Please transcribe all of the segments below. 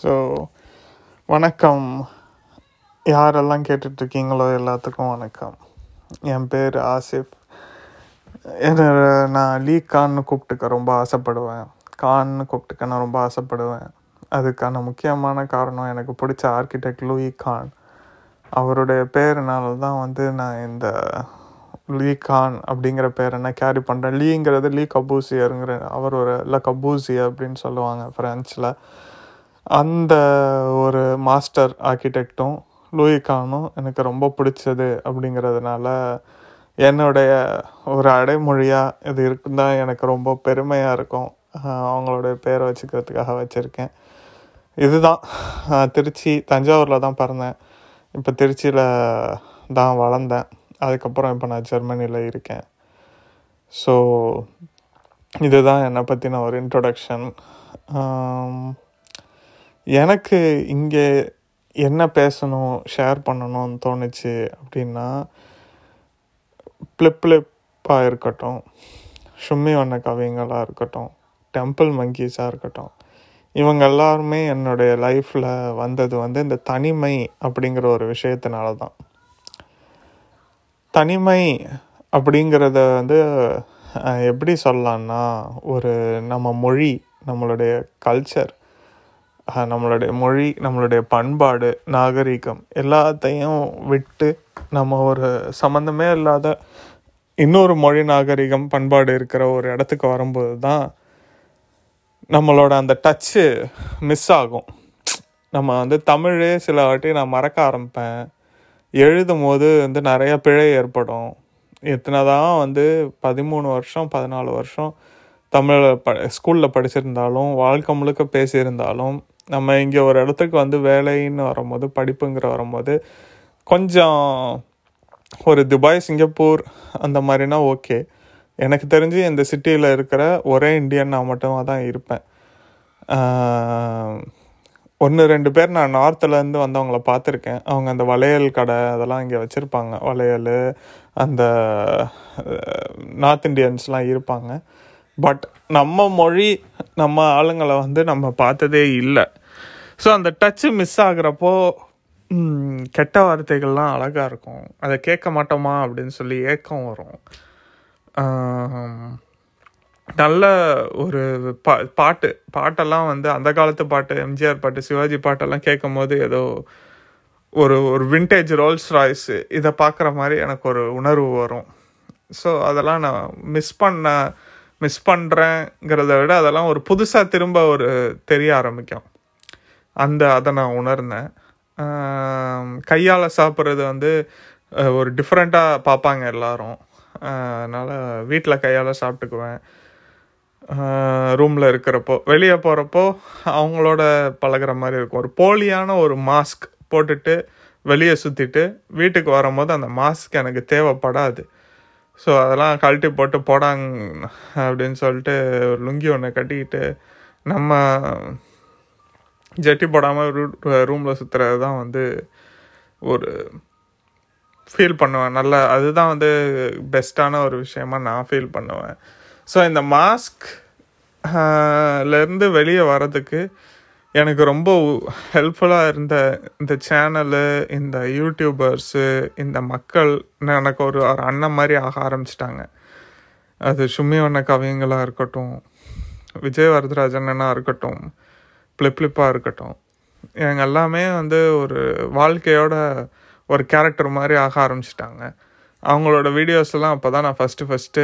So வணக்கம். யாரெல்லாம் கேட்டுட்ருக்கீங்களோ எல்லாத்துக்கும் வணக்கம். என் பேர் ஆசிஃப். என்ன நான் லீ கான்னு கூப்பிட்டுக்க ரொம்ப ஆசைப்படுவேன். கான்னு கூப்பிட்டுக்க நான் ரொம்ப ஆசைப்படுவேன். அதுக்கான முக்கியமான காரணம் எனக்கு பிடிச்ச ஆர்கிடெக்ட் லூயி கான். அவருடைய பேருனால தான் வந்து நான் இந்த லீ கான் அப்படிங்கிற பேர் என்ன கேரி பண்ணுறேன் லீங்கிறது லீ கபூசியருங்கிற அவர் ஒரு இல்லை கபூசியர் அப்படின்னு சொல்லுவாங்க ஃப்ரெஞ்சில் அந்த ஒரு மாஸ்டர் ஆர்கிடெக்டும் லூயிகானும் எனக்கு ரொம்ப பிடிச்சது அப்படிங்கிறதுனால என்னுடைய ஒரு அடைமொழியாக இது இருக்குன்னு தான் எனக்கு ரொம்ப பெருமையாக இருக்கும். அவங்களுடைய பேரை வச்சுக்கிறதுக்காக வச்சுருக்கேன். இதுதான். திருச்சி தஞ்சாவூரில் தான் பிறந்தேன். இப்போ திருச்சியில் தான் வளர்ந்தேன். அதுக்கப்புறம் இப்போ நான் ஜெர்மனியில் இருக்கேன். ஸோ இதுதான் என்னை பற்றின ஒரு இன்ட்ரொடக்ஷன் எனக்கு இங்கே என்ன பேசணும் ஷேர் பண்ணணும்னு தோணுச்சு அப்படின்னா ப்ளிப்ளிப்பாக இருக்கட்டும் ஷும்மி வண்ண கவிங்களாக இருக்கட்டும் டெம்பிள் மங்கீஸாக இருக்கட்டும் இவங்க எல்லாருமே என்னுடைய லைஃப்பில் வந்தது வந்து இந்த தனிமை அப்படிங்கிற ஒரு விஷயத்தினால தான். தனிமை அப்படிங்கிறத வந்து எப்படி சொல்லலான்னா ஒரு நம்ம மொழி நம்மளுடைய கல்ச்சர் நம்மளுடைய மொழி நம்மளுடைய பண்பாடு நாகரிகம் எல்லாத்தையும் விட்டு நம்ம ஒரு சம்மந்தமே இல்லாத இன்னொரு மொழி நாகரிகம் பண்பாடு இருக்கிற ஒரு இடத்துக்கு வரும்போது தான் நம்மளோட அந்த டச்சு மிஸ் ஆகும். நம்ம வந்து தமிழே சில வாட்டி நான் மறக்க ஆரம்பிப்பேன். எழுதும் போது வந்து நிறைய பிழை ஏற்படும். எத்தனை தான் வந்து பதிமூணு வருஷம் பதினாலு வருஷம் தமிழில் ப ஸ்கூலில் படிச்சிருந்தாலும் வாழ்க்கை முழுக்க பேசியிருந்தாலும் நம்ம இங்கே ஒரு இடத்துக்கு வந்து வேலைன்னு வரும்போது படிப்புங்கிற வரும்போது கொஞ்சம் ஒரு துபாய் சிங்கப்பூர் அந்த மாதிரினா ஓகே. எனக்கு தெரிஞ்சு இந்த சிட்டியில் இருக்கிற ஒரே இந்தியன் நான் மட்டுமா தான் இருப்பேன். ஒன்று ரெண்டு பேர் நான் நார்த்துலேருந்து வந்தவங்கள பார்த்துருக்கேன். அவங்க அந்த வளையல் கடை அதெல்லாம் இங்கே வச்சுருப்பாங்க. வளையல் அந்த நார்த் இந்தியன்ஸ்லாம் இருப்பாங்க. பட் நம்ம மொழி நம்ம ஆளுங்களை வந்து நம்ம பார்த்ததே இல்லை. ஸோ அந்த டச்சு மிஸ் ஆகுறப்போ கெட்ட வார்த்தைகள்லாம் அழகாக இருக்கும். அதை கேட்க மாட்டோமா அப்படின்னு சொல்லி ஏக்கம் வரும். நல்ல ஒரு பா பாட்டு. பாட்டெல்லாம் வந்து அந்த காலத்து பாட்டு எம்ஜிஆர் பாட்டு சிவாஜி பாட்டெல்லாம் கேட்கும் போது ஏதோ ஒரு ஒரு விண்டேஜ் ரோல்ஸ் ராய்ஸு இதை பார்க்குற மாதிரி எனக்கு ஒரு உணர்வு வரும். ஸோ அதெல்லாம் நான் மிஸ் பண்ண மிஸ் பண்ணுறேங்கிறத விட அதெல்லாம் ஒரு புதுசாக திரும்ப ஒரு தெரிய ஆரம்பிக்கும். அந்த அதை நான் உணர்ந்தேன். கையால் சாப்பிட்றது வந்து ஒரு டிஃப்ரெண்ட்டாக பார்ப்பாங்க எல்லாரும். அதனால் வீட்டில் கையால் சாப்பிட்டுக்குவேன். ரூமில் இருக்கிறப்போ வெளியே போகிறப்போ அவங்களோட பழகுற மாதிரி இருக்கும். ஒரு போலியான ஒரு மாஸ்க் போட்டுட்டு வெளியே சுற்றிட்டு வீட்டுக்கு வரும்போது அந்த மாஸ்க் எனக்கு தேவைப்படாது. ஸோ அதெல்லாம் கழட்டி போட்டு போடாங் அப்படின்னு சொல்லிட்டு ஒரு லுங்கி ஒன்று கட்டிக்கிட்டு நம்ம ஜட்டி போடாமல் ரூமில் சுற்றுறது தான் வந்து ஒரு ஃபீல் பண்ணுவேன். நல்ல அதுதான் வந்து பெஸ்ட்டான ஒரு விஷயமா நான் ஃபீல் பண்ணுவேன். ஸோ இந்த மாஸ்க் லேருந்து வெளியே வரதுக்கு எனக்கு ரொம்ப ஹெல்ப்ஃபுல்லாக இருந்த இந்த சேனலு இந்த யூடியூபர்ஸு இந்த மக்கள் எனக்கு ஒரு ஒரு அண்ணன் மாதிரி ஆக ஆரம்பிச்சிட்டாங்க. அது சும்மி வண்ண கவிங்களாக இருக்கட்டும் விஜய் வரதராஜனா இருக்கட்டும் பிளிப்ளிப்பாக இருக்கட்டும். இவங்க எல்லாமே வந்து ஒரு வாழ்க்கையோட ஒரு கேரக்டர் மாதிரி ஆக ஆரம்பிச்சிட்டாங்க. அவங்களோட வீடியோஸ்லாம் அப்போ தான் நான் ஃபஸ்ட்டு ஃபஸ்ட்டு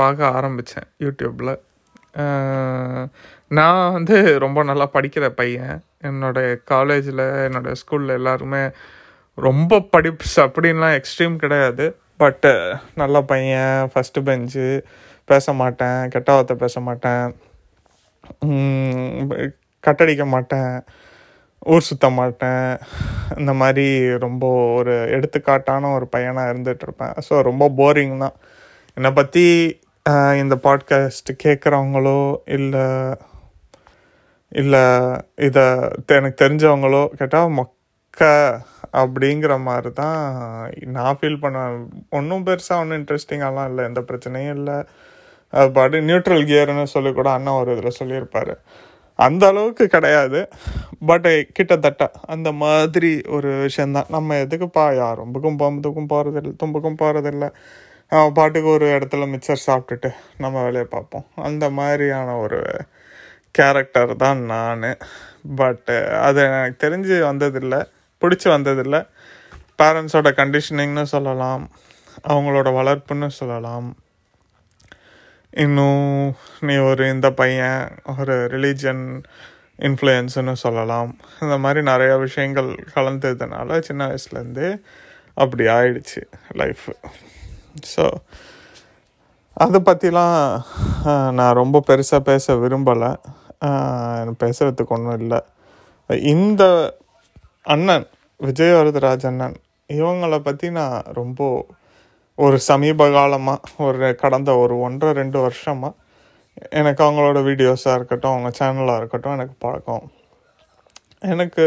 பார்க்க ஆரம்பித்தேன் யூடியூப்பில் நான் வந்து ரொம்ப நல்லா படிக்கிற பையன். என்னோடய காலேஜில் என்னோட ஸ்கூலில் எல்லாருமே ரொம்ப படிப்ஸ் அப்படின்லாம் எக்ஸ்ட்ரீம் கிடையாது. பட்டு நல்ல பையன் ஃபஸ்ட்டு பெஞ்சு பேச மாட்டேன் கெட்ட வார்த்தை பேச மாட்டேன். கட்டடிக்க மாட்டேன் ஊர் சுத்த மாட்டேன். இந்த மாதிரி ரொம்ப ஒரு எடுத்துக்காட்டான ஒரு பையனாக இருந்துகிட்ருப்பேன் ஸோ ரொம்ப போரிங் தான். என்னை பற்றி இந்த பாட்காஸ்ட் கேட்குறவங்களோ இல்லை இல்லை இதை எனக்கு தெரிஞ்சவங்களோ கேட்டால் மொக்க அப்படிங்கிற மாதிரி தான் நான் ஃபீல் பண்ணுவேன். ஒன்றும் பெருசாக ஒன்றும் இன்ட்ரெஸ்டிங்காலாம் இல்லை. எந்த பிரச்சனையும் இல்லை. அது பாட்டு நியூட்ரல் கியர்னு சொல்லி கூட அண்ணா ஒரு இதில் சொல்லியிருப்பார். அந்த அளவுக்கு கிடையாது. பட் eh, கிட்டத்தட்ட அந்த மாதிரி ஒரு விஷயந்தான். நம்ம எதுக்குப்பா யார் ரொம்பக்கும் பம்புக்கும் போகிறதில்ல தும்புக்கும் போகிறதில்ல அவன் பாட்டுக்கு ஒரு இடத்துல மிச்சர் சாப்பிட்டுட்டு நம்ம வேலையை பார்ப்போம். அந்த மாதிரியான ஒரு கேரக்டர் தான் நான். பட்டு eh, அது எனக்கு தெரிஞ்சு வந்ததில்லை பிடிச்சி வந்ததில்லை. பேரண்ட்ஸோட கண்டிஷனிங்னு சொல்லலாம் அவங்களோட வளர்ப்புன்னு சொல்லலாம். இன்னும் நீ ஒரு இந்த பையன் ஒரு ரிலீஜன் இன்ஃப்ளூயன்ஸ்னு சொல்லலாம். இந்த மாதிரி நிறைய விஷயங்கள் கலந்ததுனால சின்ன வயசுலேருந்தே அப்படி ஆயிடுச்சு லைஃப் ஸோ அதை பற்றிலாம் நான் ரொம்ப பெருசாக பேச விரும்பலை. பேசுகிறதுக்கு ஒன்றும் இல்லை. இந்த அண்ணன் விஜயவரதராஜ் அண்ணன் இவங்களை பற்றி நான் ரொம்ப ஒரு சமீப காலமாக ஒரு கடந்த ஒரு ஒன்றரை ரெண்டு வருஷமாக எனக்கு அவங்களோட வீடியோஸாக இருக்கட்டும் அவங்க சேனலாக இருக்கட்டும் எனக்கு பழக்கம். எனக்கு